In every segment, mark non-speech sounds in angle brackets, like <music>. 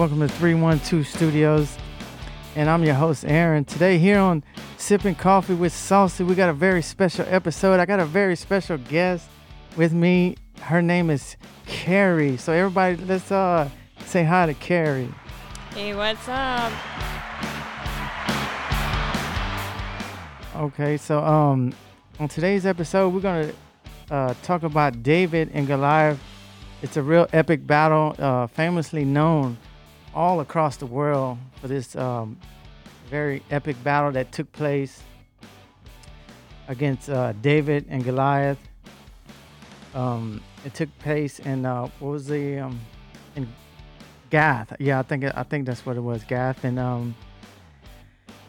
Welcome to 312 Studios. And I'm your host, Aaron. Today, here on Sipping Coffee with Saucy, we got a very special episode. I got a very special guest with me. Her name is Carrie. So, everybody, let's uh say hi to Carrie. Hey, what's up? Okay, so um, on today's episode, we're gonna uh, talk about David and Goliath. It's a real epic battle, uh, famously known all across the world for this um, very epic battle that took place against uh, David and Goliath. Um, it took place in uh, what was the um, in Gath? Yeah, I think I think that's what it was, Gath, and um,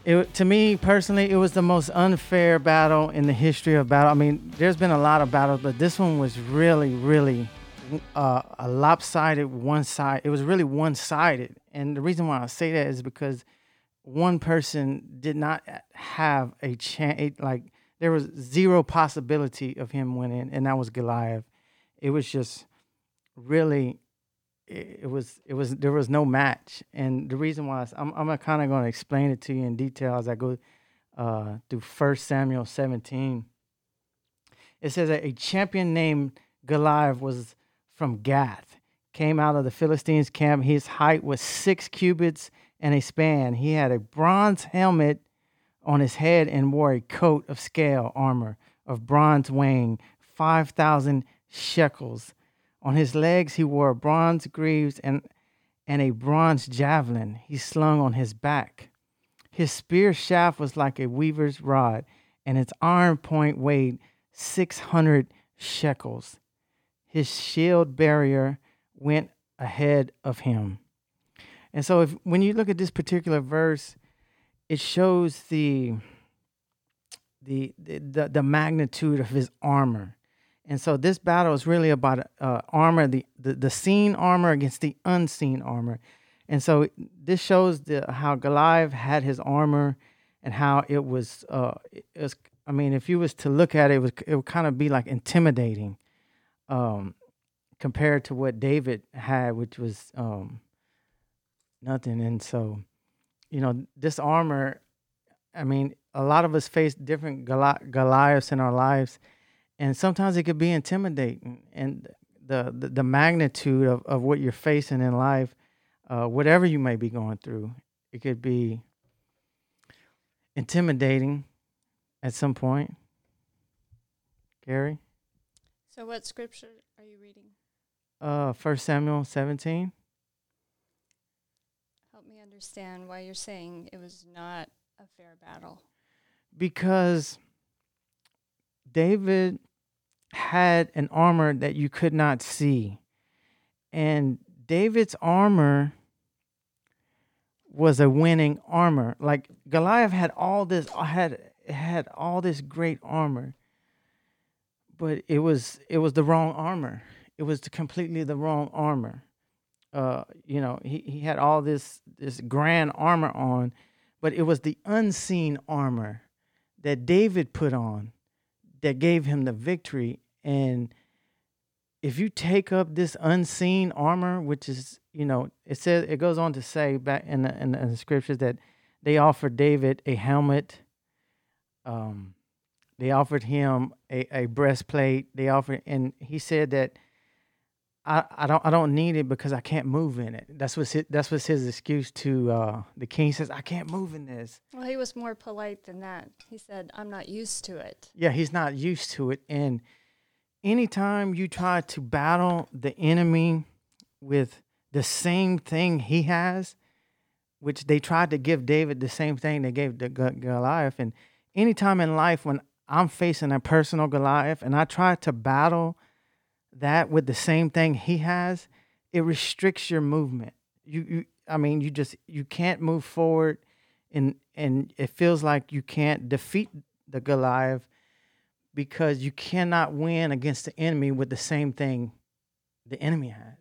it to me personally, it was the most unfair battle in the history of battle. I mean, there's been a lot of battles, but this one was really, really uh, a lopsided one side. It was really one sided, and the reason why I say that is because one person did not have a chance. Like there was zero possibility of him winning, and that was Goliath. It was just really it was it was there was no match, and the reason why I'm I'm kind of going to explain it to you in detail as I go uh, through First Samuel 17. It says that a champion named Goliath was from Gath, came out of the Philistines' camp. His height was six cubits and a span. He had a bronze helmet on his head and wore a coat of scale armor of bronze weighing 5,000 shekels on his legs he wore bronze greaves and, and a bronze javelin he slung on his back. His spear shaft was like a weaver's rod, and its iron point weighed 600 shekels. His shield bearer went ahead of him. And so, if when you look at this particular verse, it shows the the the, the magnitude of his armor. And so this battle is really about uh, armor, the, the, the seen armor against the unseen armor. And so this shows the, how Goliath had his armor and how it was, uh, it was, I mean, if you was to look at it, it, was, it would kind of be like intimidating um, compared to what David had, which was um, nothing. And so, you know, this armor, I mean, a lot of us face different Goli- Goliaths in our lives and sometimes it could be intimidating. And the the, the magnitude of, of what you're facing in life uh, whatever you may be going through it could be intimidating at some point. Gary? So what scripture are you reading uh first samuel 17 help me understand why you're saying it was not a fair battle because david had an armor that you could not see. And David's armor was a winning armor. Like Goliath had all this had had all this great armor. But it was it was the wrong armor. It was completely the wrong armor. Uh, you know, he, he had all this this grand armor on, but it was the unseen armor that David put on that gave him the victory. And if you take up this unseen armor, which is, you know, it says it goes on to say back in the, in the, scriptures that they offered David a helmet. Um, they offered him a, a breastplate. They offered, and he said that I, I don't I don't need it because I can't move in it. That's what's his, that's what's his excuse to uh, the king. Says I can't move in this. Well, he was more polite than that. He said I'm not used to it. Yeah, he's not used to it. And anytime you try to battle the enemy with the same thing he has, which they tried to give David the same thing they gave the Goliath, and anytime in life when I'm facing a personal Goliath and I try to battle that with the same thing he has, it restricts your movement. You, you I mean, you just you can't move forward, and and it feels like you can't defeat the Goliath because you cannot win against the enemy with the same thing the enemy has.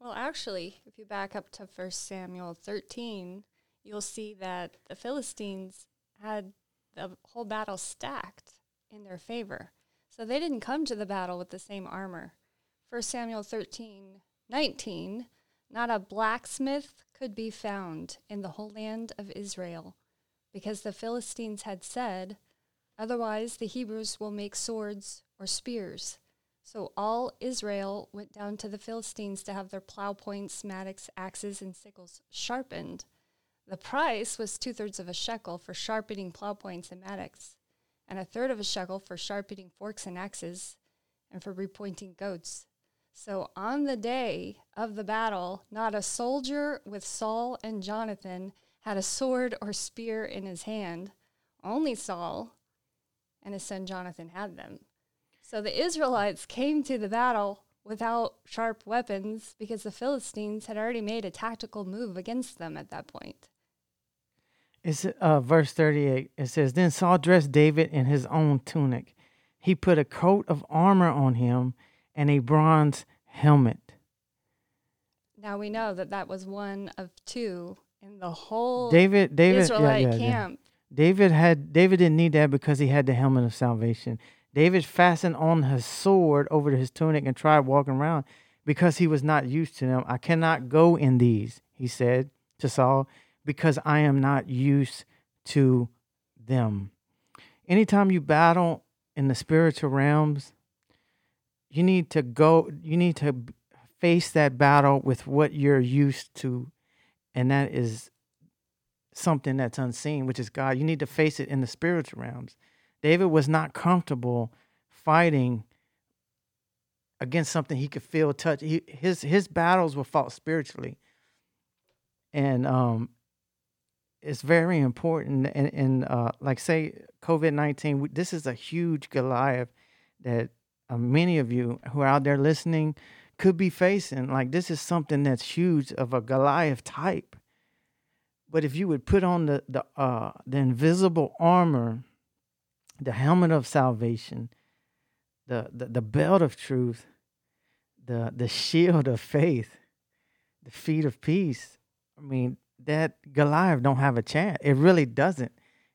Well, actually, if you back up to First Samuel 13, you'll see that the Philistines had the whole battle stacked in their favor. So they didn't come to the battle with the same armor. 1 Samuel 13, 19, not a blacksmith could be found in the whole land of Israel, because the Philistines had said, Otherwise the Hebrews will make swords or spears. So all Israel went down to the Philistines to have their plow points, mattocks, axes, and sickles sharpened. The price was two thirds of a shekel for sharpening plow points and mattocks, and a third of a shekel for sharpening forks and axes, and for repointing goads. So on the day of the battle, not a soldier with Saul and Jonathan had a sword or spear in his hand. Only Saul and his son Jonathan had them. So the Israelites came to the battle without sharp weapons because the Philistines had already made a tactical move against them at that point. It's uh, verse 38. It says, Then Saul dressed David in his own tunic. He put a coat of armor on him and a bronze helmet. Now we know that that was one of two in the whole David, David, Israelite yeah, yeah, yeah. camp. David had David didn't need that because he had the helmet of salvation. David fastened on his sword over his tunic and tried walking around because he was not used to them. I cannot go in these, he said to Saul, because I am not used to them. Anytime you battle in the spiritual realms, you need to go, you need to face that battle with what you're used to, and that is something that's unseen, which is God. You need to face it in the spiritual realms. David was not comfortable fighting against something he could feel, touch. He, his his battles were fought spiritually, and um, it's very important. And, and uh, like say COVID nineteen, this is a huge Goliath that uh, many of you who are out there listening could be facing. Like this is something that's huge of a Goliath type. But if you would put on the the uh, the invisible armor, the helmet of salvation, the, the the belt of truth, the the shield of faith, the feet of peace. I mean, that Goliath don't have a chance. It really doesn't.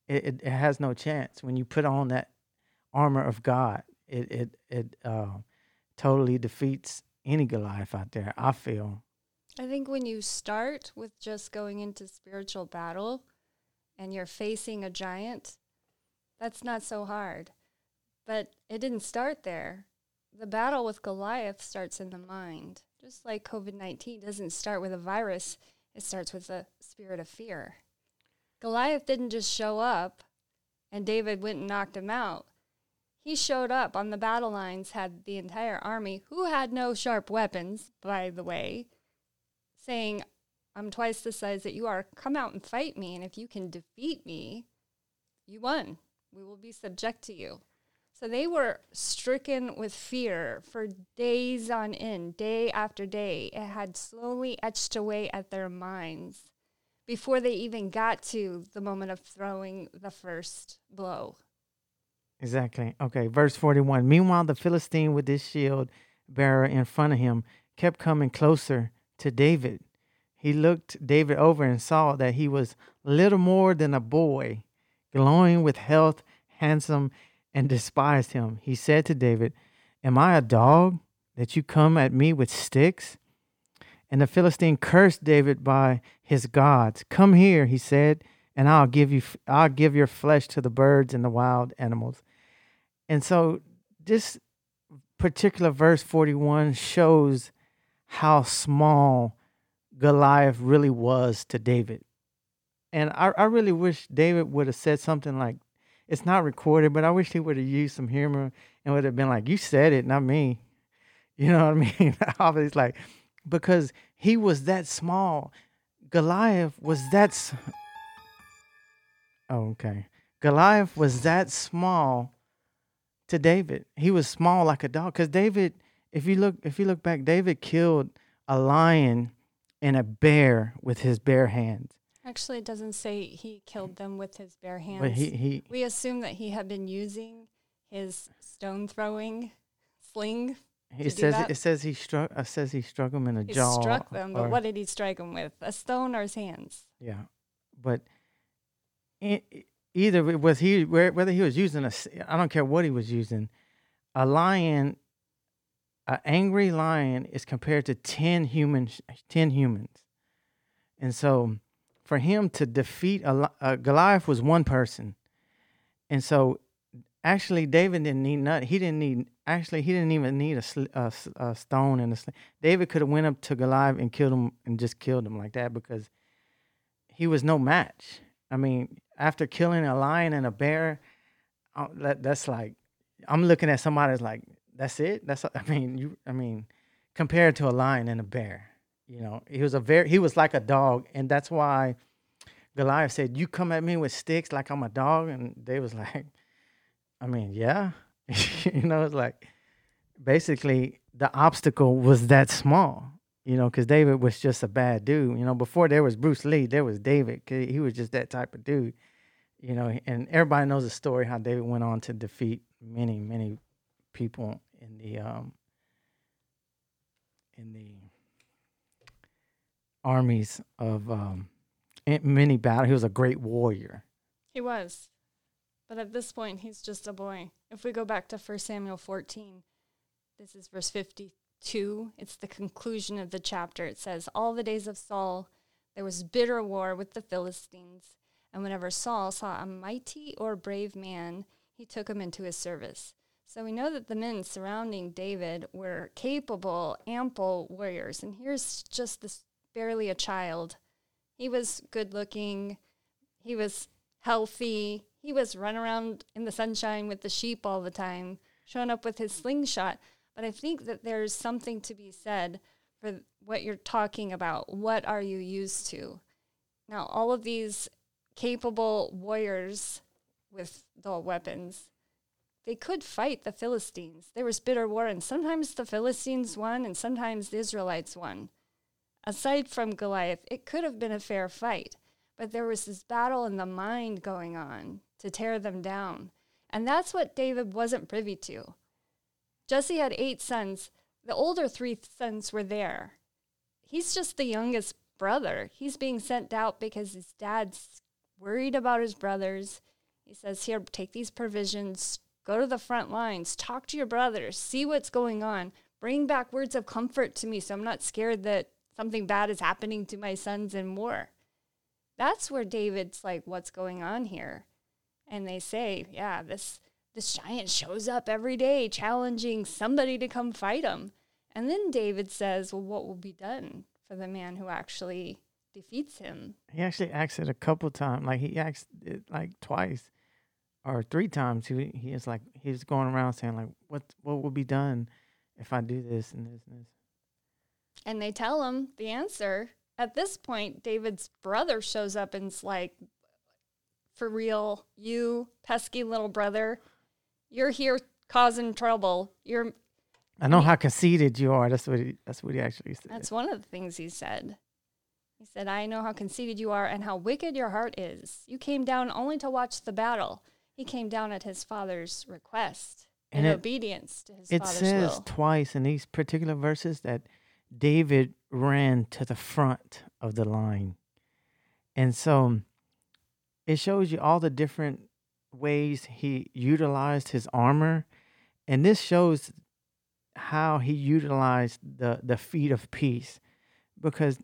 It, it, it has no chance when you put on that armor of God. It it it uh, totally defeats any Goliath out there. I feel. I think when you start with just going into spiritual battle and you're facing a giant, that's not so hard. But it didn't start there. The battle with Goliath starts in the mind. Just like COVID 19 doesn't start with a virus, it starts with a spirit of fear. Goliath didn't just show up and David went and knocked him out. He showed up on the battle lines, had the entire army, who had no sharp weapons, by the way, saying, I'm twice the size that you are. Come out and fight me. And if you can defeat me, you won. We will be subject to you. So they were stricken with fear for days on end, day after day. It had slowly etched away at their minds before they even got to the moment of throwing the first blow. Exactly. Okay, verse 41. Meanwhile, the Philistine with his shield bearer in front of him kept coming closer to David. He looked David over and saw that he was little more than a boy, glowing with health, handsome, and despised him. He said to David, Am I a dog that you come at me with sticks? And the Philistine cursed David by his gods. Come here, he said, and I'll give you I'll give your flesh to the birds and the wild animals. And so this particular verse 41 shows how small Goliath really was to David. And I, I really wish David would have said something like, it's not recorded, but I wish he would have used some humor and would have been like, you said it, not me. <laughs> You know what I mean? <laughs> Obviously, like, because he was that small. Goliath was that. S- oh, okay. Goliath was that small to David. He was small like a dog. Because David, if you look, if you look back, David killed a lion and a bear with his bare hands. Actually, it doesn't say he killed them with his bare hands. But he, he we assume that he had been using his stone throwing sling. it says it says he struck. It uh, says he struck him in the He jaw. struck them, but what did he strike them with? A stone or his hands? Yeah, but e- either it was he whether he was using a I don't care what he was using, a lion, an angry lion is compared to 10 humans 10 humans. And so for him to defeat a, a uh, Goliath was one person. And so actually David didn't need nothing he didn't need actually he didn't even need a, a, a stone and a sling. David could have went up to Goliath and killed him and just killed him like that because he was no match. I mean after killing a lion and a bear uh, that, that's like I'm looking at somebody that's like that's it. That's <laughs> I mean you. I mean compared to a lion and a bear, you know, he was a very he was like a dog, and that's why Goliath said, "You come at me with sticks like I'm a dog," and they was <laughs> like, I mean, yeah, <laughs> you know, it's like basically the obstacle was that small, you know, because David was just a bad dude. You know, before there was Bruce Lee, there was David. He was just that type of dude, you know, and everybody knows the story how David went on to defeat many, many people in the um, in the armies of um, many battles. He was a great warrior. He was, but at this point, he's just a boy. If we go back to 1 Samuel 14, this is verse 52. It's the conclusion of the chapter. It says, All the days of Saul, there was bitter war with the Philistines. And whenever Saul saw a mighty or brave man, he took him into his service. So we know that the men surrounding David were capable, ample warriors. And here's just this barely a child. He was good looking, he was healthy, he was running around in the sunshine with the sheep all the time, showing up with his slingshot. But I think that there's something to be said for what you're talking about. What are you used to? Now, all of these capable warriors with dull weapons they could fight the Philistines. There was bitter war, and sometimes the Philistines won, and sometimes the Israelites won. Aside from Goliath, it could have been a fair fight, but there was this battle in the mind going on to tear them down. And that's what David wasn't privy to. Jesse had eight sons. The older three sons were there. He's just the youngest brother. He's being sent out because his dad's worried about his brothers. He says, Here, take these provisions, Go to the front lines, talk to your brothers, see what's going on, bring back words of comfort to me so I'm not scared that something bad is happening to my sons in war. That's where David's like, what's going on here? And they say, yeah, this this giant shows up every day challenging somebody to come fight him. And then David says, well, what will be done for the man who actually defeats him? He actually acts it a couple times. Like he acts it like twice or three times he he is like he's going around saying like what what will be done if I do this and this and this. And they tell him the answer. At this point, David's brother shows up and's like, "For real, you pesky little brother, you're here causing trouble. You're." I know how conceited you are. That's what he, that's what he actually said. That's one of the things he said. He said, "I know how conceited you are and how wicked your heart is. You came down only to watch the battle." He came down at his father's request and in it, obedience to his it father's says will. twice in these particular verses that David ran to the front of the line. And so it shows you all the different ways he utilized his armor. And this shows how he utilized the, the feet of peace. Because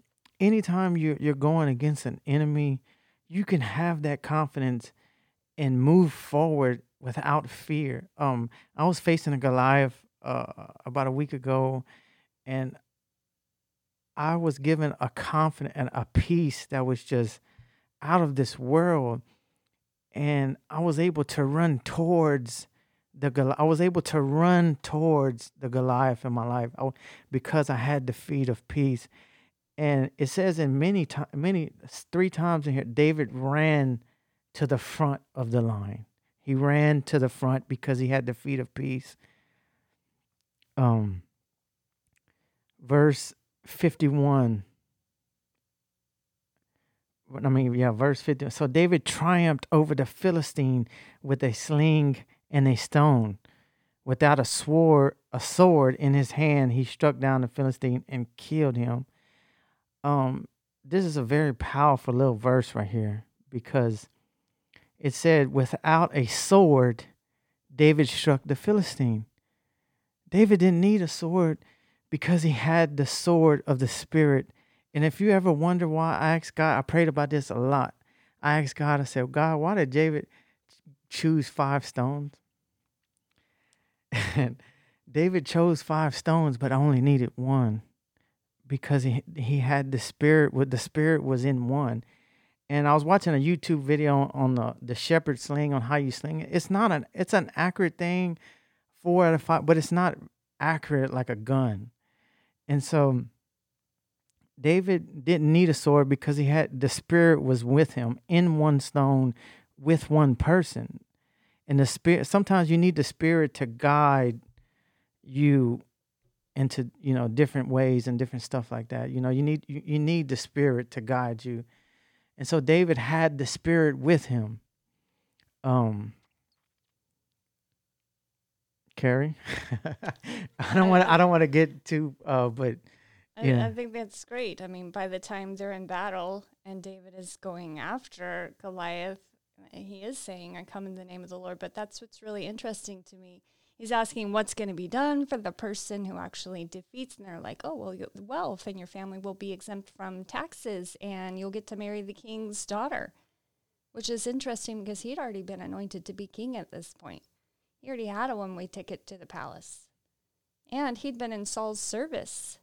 anytime you're, you're going against an enemy, you can have that confidence and move forward without fear. Um, I was facing a Goliath uh, about a week ago, and I was given a confidence and a peace that was just out of this world, and I was able to run towards the Goliath. I was able to run towards the Goliath in my life because I had the feet of peace. And it says in many times, many three times in here, David ran to the front of the line. He ran to the front because he had the feet of peace. Um, verse 51. I mean, yeah, verse 50. So David triumphed over the Philistine with a sling and a stone. Without a sword, a sword in his hand, he struck down the Philistine and killed him. Um, this is a very powerful little verse right here because it said, without a sword, David struck the Philistine. David didn't need a sword because he had the sword of the Spirit. And if you ever wonder why I asked God, I prayed about this a lot. I asked God, I said, God, why did David choose five stones? <laughs> And David chose five stones, but only needed one because he he had the spirit. with the spirit was in one. And I was watching a YouTube video on the the shepherd sling on how you sling it. It's not an it's an accurate thing, four out of five, but it's not accurate like a gun. And so David didn't need a sword because he had the spirit was with him in one stone with one person. And the spirit sometimes you need the spirit to guide you into, you know, different ways and different stuff like that. You know, you need you, you need the spirit to guide you. And so David had the spirit with him. Um Carrie, <laughs> I don't want I don't want to get too uh but yeah. I, I think that's great. I mean, by the time they're in battle and David is going after Goliath, he is saying, I come in the name of the Lord. But that's what's really interesting to me. He's asking what's going to be done for the person who actually defeats, and they're like, "Oh, well, you, wealth and your family will be exempt from taxes, and you'll get to marry the king's daughter," which is interesting because he'd already been anointed to be king at this point. He already had a one-way ticket to the palace, and he'd been in Saul's service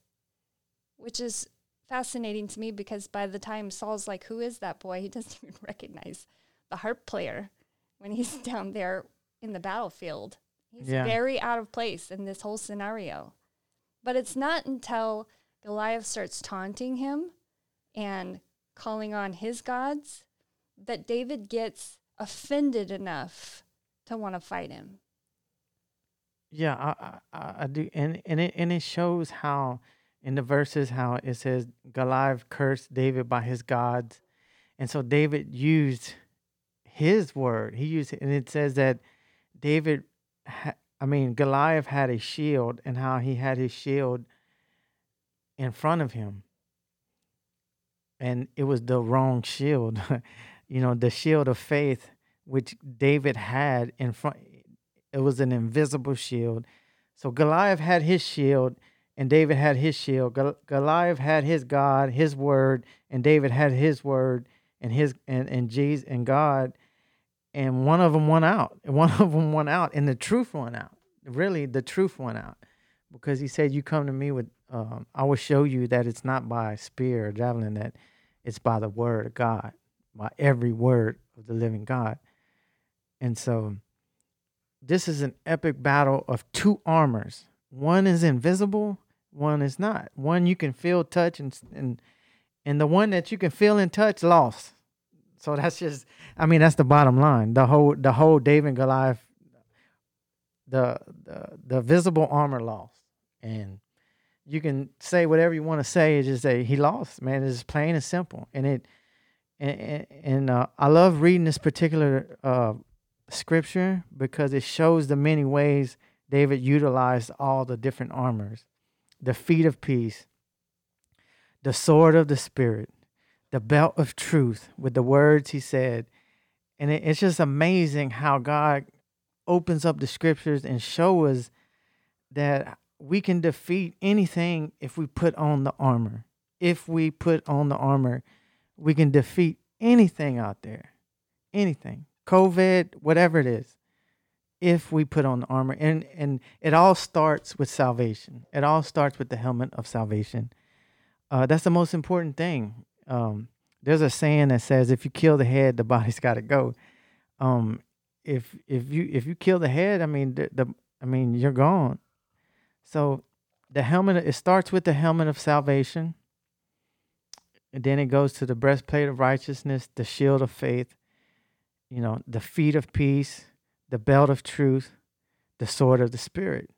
which is fascinating to me because by the time Saul's like, Who is that boy? <laughs> He doesn't even recognize the harp player when he's <laughs> down there in the battlefield. He's yeah. very out of place in this whole scenario. But it's not until Goliath starts taunting him and calling on his gods that David gets offended enough to want to fight him. Yeah, I, I, I do, and and it and it shows how in the verses how it says Goliath cursed David by his gods. And so David used his word. He used and it says that David I mean Goliath had a shield and how he had his shield in front of him. And it was the wrong shield. <laughs> you know, the shield of faith which David had in front it was an invisible shield. So Goliath had his shield and David had his shield. Goliath had his God, his word, and David had his word and his and and Jesus and God, and one of them won out. And <laughs> one of them won out, and the truth won out. Really, the truth won out, because he said, "You come to me with, um, I will show you that it's not by spear or javelin, that it's by the word of God, by every word of the living God." And so, this is an epic battle of two armors one is invisible, one is not. One you can feel, touch, and and and the one that you can feel and touch lost. So that's just, I mean, that's the bottom line. The whole the whole David Goliath, the the the visible armor lost, and you can say whatever you want to say. It's just say he lost, man. It's plain and simple, and it. And, and uh, I love reading this particular uh, scripture because it shows the many ways David utilized all the different armors the feet of peace, the sword of the Spirit, the belt of truth with the words he said. And it, it's just amazing how God opens up the scriptures and show us that we can defeat anything if we put on the armor. If we put on the armor, we can defeat anything out there. Anything. COVID, whatever it is if we put on the armor. And and it all starts with salvation. It all starts with the helmet of salvation. Uh, that's the most important thing. Um, there's a saying that says, "If you kill the head, the body's got to go." Um, if if you if you kill the head, I mean the, the I mean you're gone. So the helmet it starts with the helmet of salvation. And then it goes to the breastplate of righteousness, the shield of faith, you know, the feet of peace, the belt of truth, the sword of the spirit.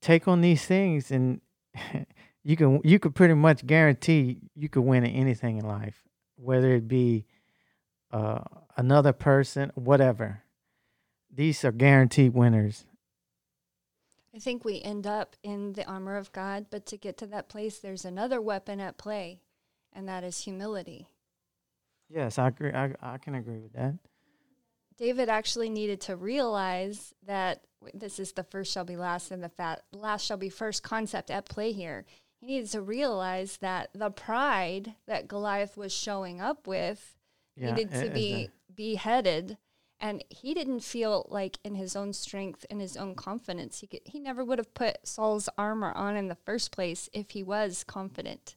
Take on these things and <laughs> you can you could pretty much guarantee you could win at anything in life, whether it be uh, another person, whatever. These are guaranteed winners. I think we end up in the armor of God, but to get to that place, there's another weapon at play, and that is humility. Yes, I agree. I, I can agree with that. David actually needed to realize that this is the first shall be last and the fat, last shall be first concept at play here. He needs to realize that the pride that Goliath was showing up with Yeah, needed to be as beheaded. And he didn't feel like in his own strength and his own confidence, he could, he never would have put Saul's armor on in the first place if he was confident.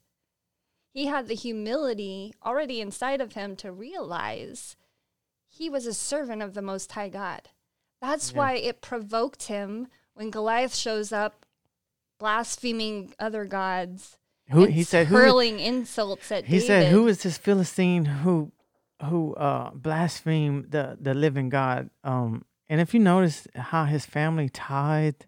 He had the humility already inside of him to realize he was a servant of the Most High God. That's Yeah. why it provoked him when Goliath shows up, blaspheming other gods, Who he said? Who, hurling insults at him. he David. said, "Who is this Philistine who who uh, blasphemed the the living God?" Um, and if you notice how his family tied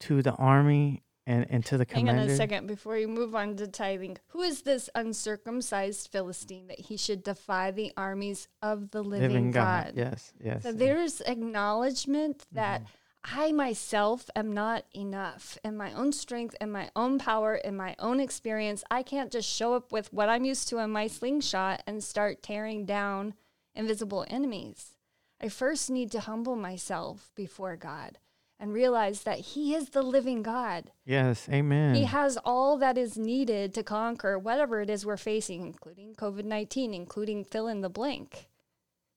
to the army and, and to the Hang on a second before you move on to tithing. Who is this uncircumcised Philistine that he should defy the armies of the living, God? Yes, yes. So there's acknowledgement that Mm-hmm. I myself am not enough in my own strength and my own power in my own experience. I can't just show up with what I'm used to in my slingshot and start tearing down invisible enemies. I first need to humble myself before God and realize that He is the living God. yes, amen. He has all that is needed to conquer whatever it is we're facing, including COVID 19, including fill in the blank.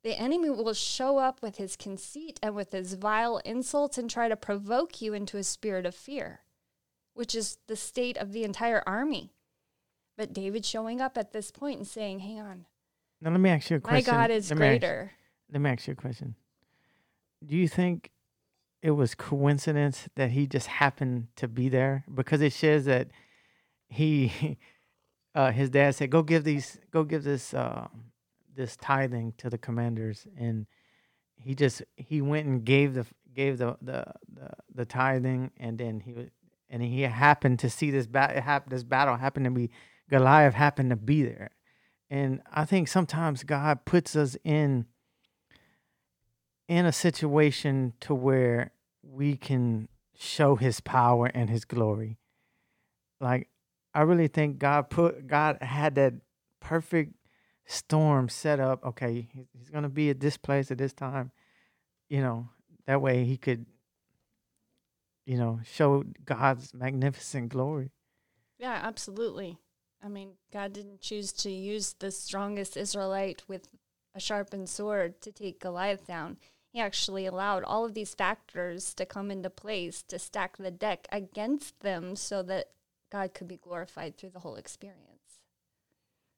The enemy will show up with his conceit and with his vile insults and try to provoke you into a spirit of fear, which is the state of the entire army. But David showing up at this point and saying, Hang on, now let me ask you a question. my. God is Let me ask- greater. let me ask you a question. Do you think it was coincidence that he just happened to be there? Because it says that he, <laughs> uh, his dad said, "Go give these, go give this, uh, this tithing to the commanders," and he just he went and gave the gave the the the, the tithing, and then he was, and he happened to see this bat hap- this battle happened to be Goliath happened to be there, and I think sometimes God puts us in in a situation to where we can show his power and his glory. Like I really think God put God had that perfect storm set up. Okay, he's going to be at this place at this time. You know, that way he could you know, show God's magnificent glory. Yeah, absolutely. I mean, God didn't choose to use the strongest Israelite with a sharpened sword to take Goliath down. He actually allowed all of these factors to come into place to stack the deck against them so that God could be glorified through the whole experience.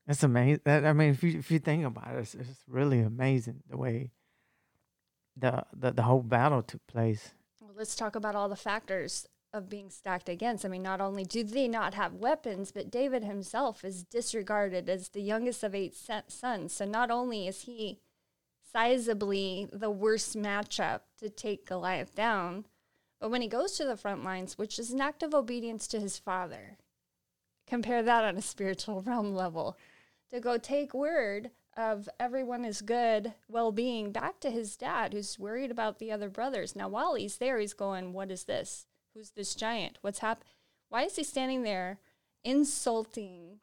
That's amazing. That I mean, if you if you think about it, it's, it's really amazing the way the, the the whole battle took place. Well, let's talk about all the factors of being stacked against. I mean, not only do they not have weapons, but David himself is disregarded as the youngest of eight sons. So not only is he sizably the worst matchup to take Goliath down, but when he goes to the front lines, which is an act of obedience to his father, compare that on a spiritual <laughs> realm level, to go take word of everyone is good well being back to his dad, who's worried about the other brothers. Now, while he's there, he's going, What is this? Who's this giant? What's happening? Why is he standing there insulting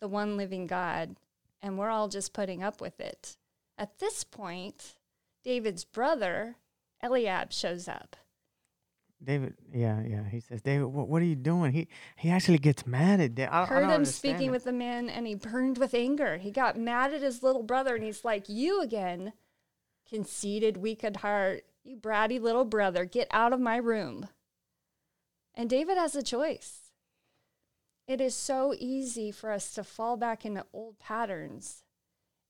the one living God? And we're all just putting up with it. At this point, David's brother, Eliab, shows up. David, yeah, yeah. He says, David, what, what are you doing? He he actually gets mad at David. I, I heard don't him speaking it. with the man and he burned with anger. He got mad at his little brother and he's like, You again, conceited, weak at heart, you bratty little brother, get out of my room. And David has a choice. It is so easy for us to fall back into old patterns,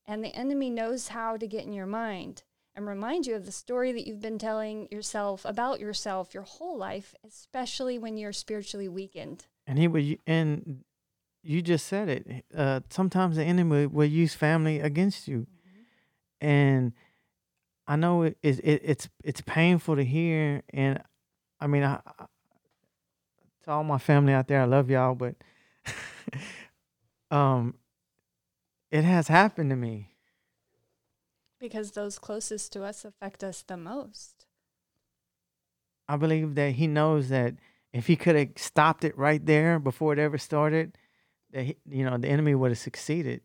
and the enemy knows how to get in your mind and remind you of the story that you've been telling yourself about yourself your whole life, especially when you're spiritually weakened. And he would, and you just said it. Uh, sometimes the enemy will use family against you, and I know it, it, it it's it's painful to hear. And I mean, I, I, to all my family out there, I love y'all, but <laughs> um, it has happened to me. Because those closest to us affect us the most. I believe that he knows that if he could have stopped it right there before it ever started, that he, you know the enemy would have succeeded.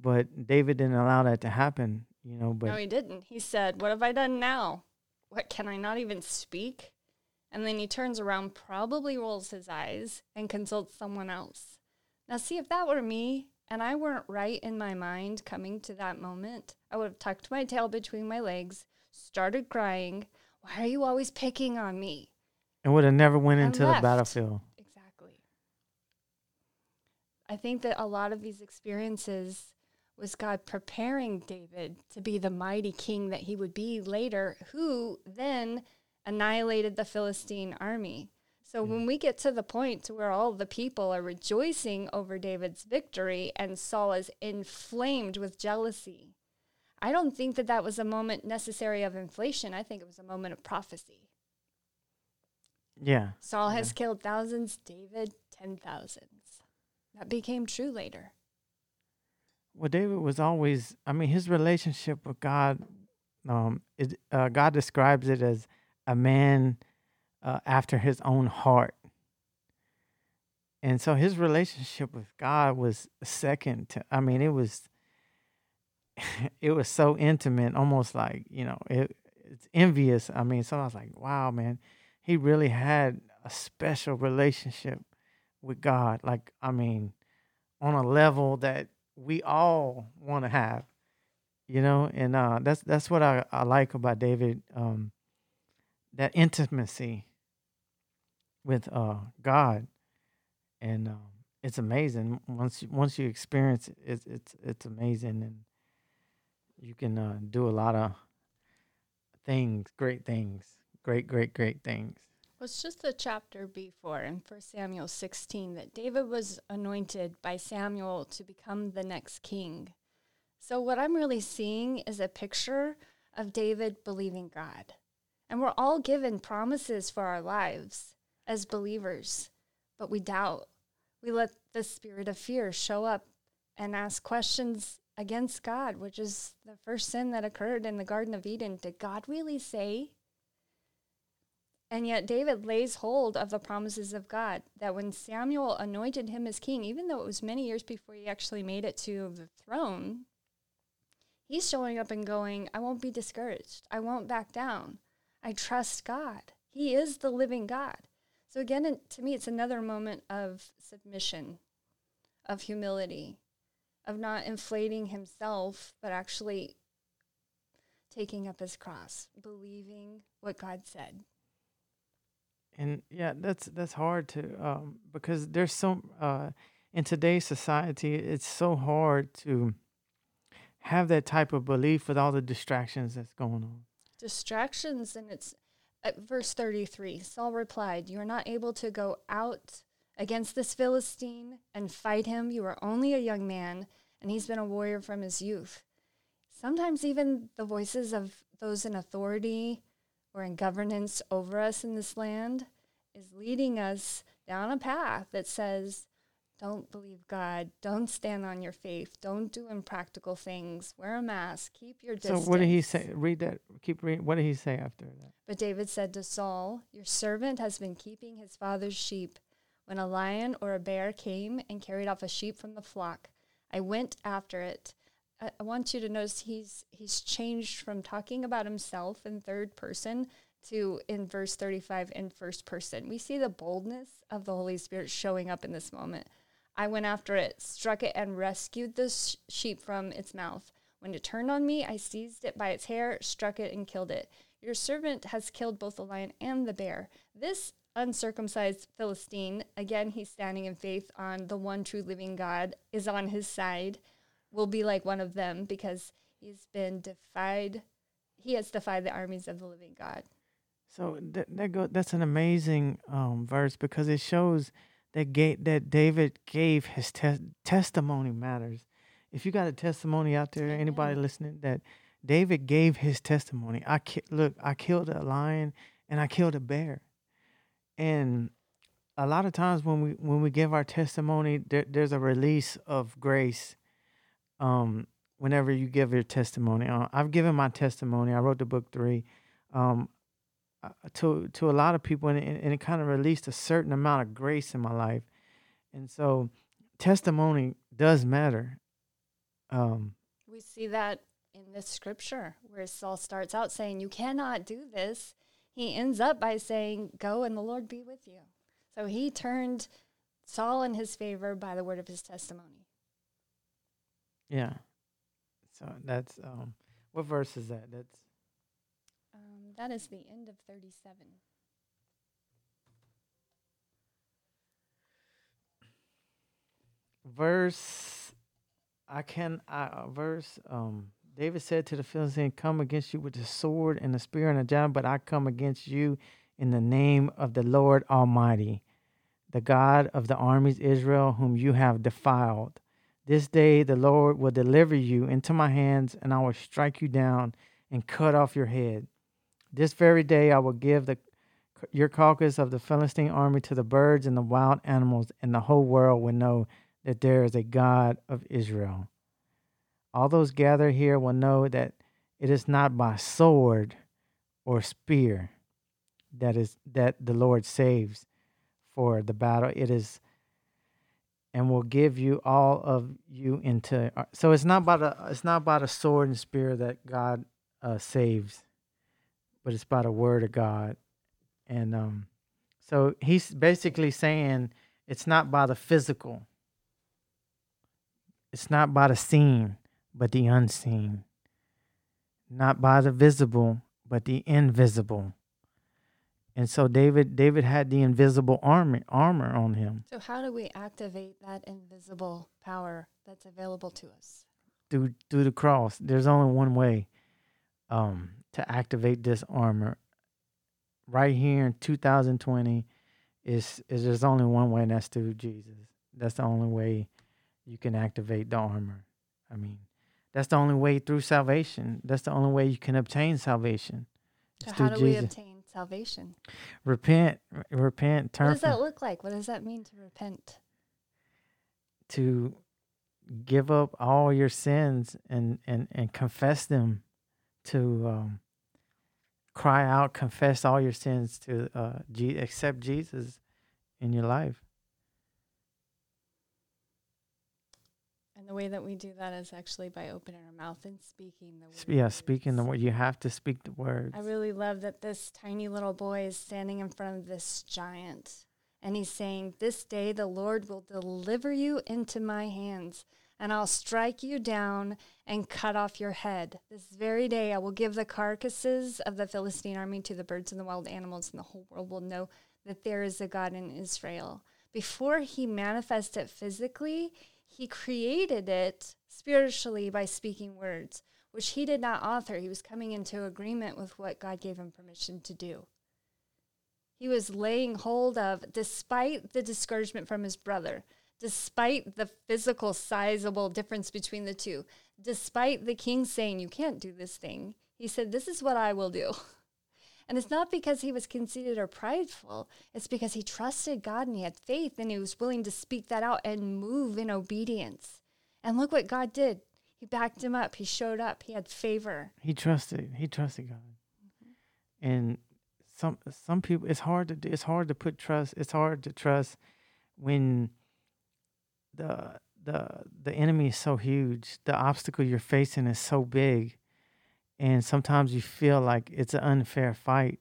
But David didn't allow that to happen. You know, but no, he didn't. He said, What have I done now? What can I not even speak? And then he turns around, probably rolls his eyes, and consults someone else. Now, see, if that were me and I weren't right in my mind coming to that moment, I would have tucked my tail between my legs, started crying. Why are you always picking on me? And would have never went into the battlefield. Exactly. I think that a lot of these experiences was God preparing David to be the mighty king that he would be later, who then annihilated the Philistine army. So mm. when we get to the point where all the people are rejoicing over David's victory and Saul is inflamed with jealousy, I don't think that that was a moment necessary of inflation. I think it was a moment of prophecy. Yeah. Saul yeah. has killed thousands, David ten thousands. That became true later. Well, David was always, I mean, his relationship with God, um, it, uh, God describes it as a man uh, after his own heart. And so his relationship with God was second to, I mean, it was, <laughs> it was so intimate, almost like, you know, it, it's envious. I mean, so I was like, wow, man, he really had a special relationship with God. Like, I mean, on a level that we all want to have, you know, and uh, that's that's what I, I like about David. Um, that intimacy with uh, God, and um, it's amazing once you, once you experience it. It's it's it's amazing, and you can uh, do a lot of things, great things, great great great things. Well, it's just a chapter before in First Samuel 16 that David was anointed by Samuel to become the next king. So, what I'm really seeing is a picture of David believing God. And we're all given promises for our lives as believers, but we doubt. We let the spirit of fear show up and ask questions against God, which is the first sin that occurred in the Garden of Eden. Did God really say? And yet, David lays hold of the promises of God that when Samuel anointed him as king, even though it was many years before he actually made it to the throne, he's showing up and going, I won't be discouraged. I won't back down. I trust God. He is the living God. So, again, to me, it's another moment of submission, of humility, of not inflating himself, but actually taking up his cross, believing what God said. And yeah, that's that's hard to um, because there's so uh, in today's society, it's so hard to have that type of belief with all the distractions that's going on distractions. And it's at verse 33 Saul replied, You are not able to go out against this Philistine and fight him. You are only a young man, and he's been a warrior from his youth. Sometimes, even the voices of those in authority or in governance over us in this land is leading us down a path that says, don't believe God. Don't stand on your faith. Don't do impractical things. Wear a mask. Keep your distance. So what did he say? Read that. Keep reading. What did he say after that? But David said to Saul, Your servant has been keeping his father's sheep. When a lion or a bear came and carried off a sheep from the flock, I went after it. I, I want you to notice he's he's changed from talking about himself in third person to in verse 35 in first person. We see the boldness of the Holy Spirit showing up in this moment. I went after it, struck it, and rescued the sh- sheep from its mouth. When it turned on me, I seized it by its hair, struck it, and killed it. Your servant has killed both the lion and the bear. This uncircumcised Philistine, again, he's standing in faith on the one true living God, is on his side, will be like one of them because he's been defied. He has defied the armies of the living God. So that, that go, that's an amazing um, verse because it shows that gave, that David gave his te- testimony matters. If you got a testimony out there, anybody yeah. listening, that David gave his testimony. I ki- look, I killed a lion and I killed a bear, and a lot of times when we when we give our testimony, there, there's a release of grace. Um, whenever you give your testimony, uh, I've given my testimony. I wrote the book three. Um, to to a lot of people, and, and it kind of released a certain amount of grace in my life, and so testimony does matter. Um, we see that in this scripture where Saul starts out saying, You cannot do this. He ends up by saying, Go and the Lord be with you. So he turned Saul in his favor by the word of his testimony. Yeah. So that's um what verse is that? That's that is the end of 37. verse I can I uh, verse um David said to the Philistine, Come against you with the sword and the spear and the javelin, but I come against you in the name of the Lord Almighty, the God of the armies Israel, whom you have defiled. This day the Lord will deliver you into my hands, and I will strike you down and cut off your head. This very day I will give the your carcass of the Philistine army to the birds and the wild animals, and the whole world will know that there is a God of Israel. All those gathered here will know that it is not by sword or spear that is that the Lord saves for the battle. It is and will give you all of you into so it's not by the it's not by the sword and spear that God uh, saves, but it's by the word of God. And um so he's basically saying it's not by the physical it's not by the seen, but the unseen. Not by the visible, but the invisible. And so David David had the invisible armor armor on him. So how do we activate that invisible power that's available to us? Through through the cross. There's only one way um, to activate this armor. Right here in 2020 is is there's only one way and that's through Jesus. That's the only way you can activate the armor. I mean, that's the only way through salvation. That's the only way you can obtain salvation. So how do Jesus. we obtain salvation? Repent, repent, turn. What does that look like? What does that mean to repent? To give up all your sins and and and confess them. To um, cry out, confess all your sins to uh, G- accept Jesus in your life. And the way that we do that is actually by opening our mouth and speaking the words. Yeah, speaking the word. You have to speak the words. I really love that this tiny little boy is standing in front of this giant. And he's saying, This day the Lord will deliver you into my hands, and I'll strike you down and cut off your head. This very day I will give the carcasses of the Philistine army to the birds and the wild animals, and the whole world will know that there is a God in Israel. Before he manifests it physically, he created it spiritually by speaking words, which he did not author. He was coming into agreement with what God gave him permission to do. He was laying hold of, despite the discouragement from his brother, despite the physical, sizable difference between the two, despite the king saying, You can't do this thing, he said, This is what I will do. <laughs> And it's not because he was conceited or prideful. It's because he trusted God and he had faith and he was willing to speak that out and move in obedience. And look what God did. He backed him up. He showed up. He had favor. He trusted. He trusted God. Mm-hmm. And some some people it's hard to it's hard to put trust. It's hard to trust when the the the enemy is so huge. The obstacle you're facing is so big and sometimes you feel like it's an unfair fight.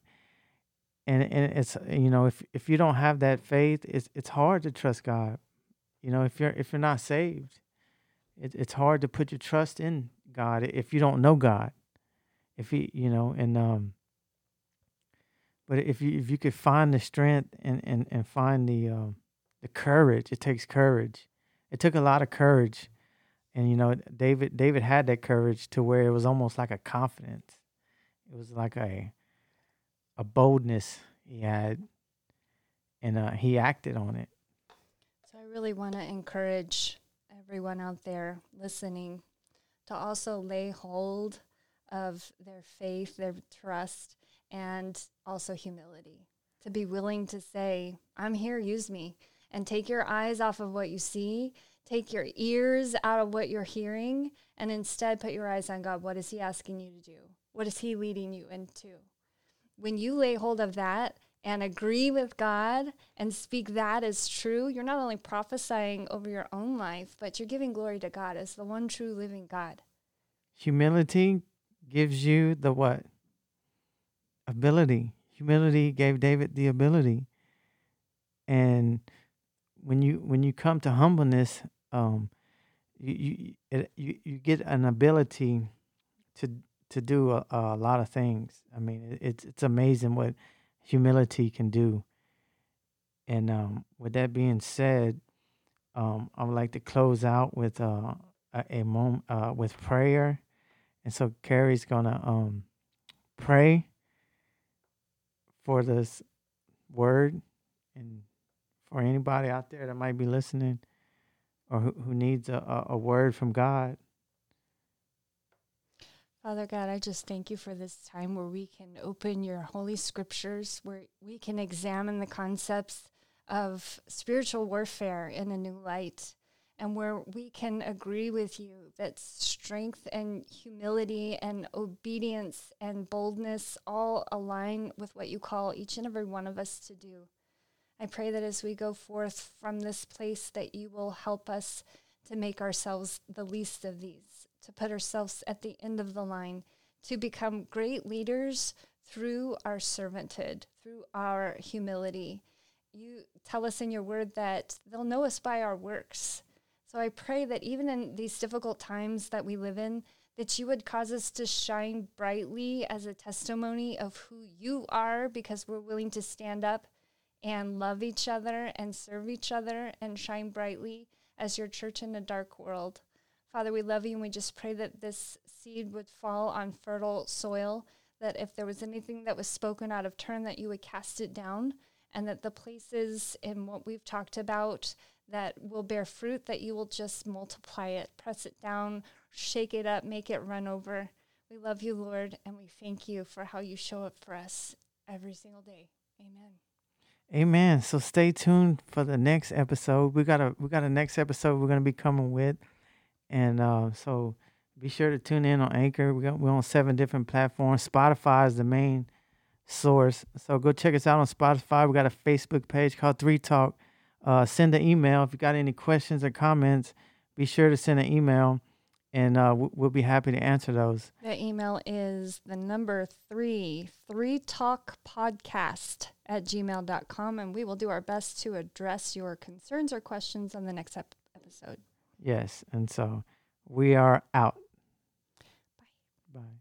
And and it's you know if if you don't have that faith it's it's hard to trust God. You know if you're if you're not saved it, it's hard to put your trust in God if you don't know God. If he you know and um but if you if you could find the strength and and and find the um the courage it takes courage it took a lot of courage. And you know david david had that courage to where it was almost like a confidence. It was like a a boldness he had and uh, he acted on it. So i really want to encourage everyone out there listening to also lay hold of their faith their trust and also humility. To be willing to say i'm here use me and take your eyes off of what you see take your ears out of what you're hearing and instead put your eyes on God. What is He asking you to do? What is He leading you into? When you lay hold of that and agree with God and speak that as true, you're not only prophesying over your own life, but you're giving glory to God as the one true living God. humility gives you the what? Ability. Humility gave David the ability. And when you when you come to humbleness, um, you you you, get an ability to to do a, a lot of things. I mean, it, it's it's amazing what humility can do. And um, with that being said, um, I would like to close out with uh, a, a moment uh, with prayer, and so Carrie's gonna um, pray for this word and for anybody out there that might be listening or who, who needs a, a word from God. Father God, I just thank you for this time where we can open your holy scriptures, where we can examine the concepts of spiritual warfare in a new light, and where we can agree with you that strength and humility and obedience and boldness all align with what you call each and every one of us to do. I pray that as we go forth from this place that you will help us to make ourselves the least of these to put ourselves at the end of the line, to become great leaders through our servanthood, through our humility. You tell us in your word that they'll know us by our works. So I pray that even in these difficult times that we live in, that you would cause us to shine brightly as a testimony of who you are because we're willing to stand up and love each other and serve each other and shine brightly as your church in a dark world. Father, we love you and we just pray that this seed would fall on fertile soil, that if there was anything that was spoken out of turn, that you would cast it down, and that the places in what we've talked about that will bear fruit, that you will just multiply it, press it down, shake it up, make it run over. We love you, Lord, and we thank you for how you show up for us every single day. Amen. Amen. So stay tuned for the next episode. We got a we got a next episode we're gonna be coming with. And uh, so be sure to tune in on Anchor. We got, we're on seven different platforms. Spotify is the main source. So go check us out on Spotify. We got a Facebook page called Three Talk. Uh, send an email if you got any questions or comments. Be sure to send an email, and uh, we'll be happy to answer those. The email is the number three, three talk podcast at gmail.com, and we will do our best to address your concerns or questions on the next ep- episode. Yes. And so we are out. Bye. Bye.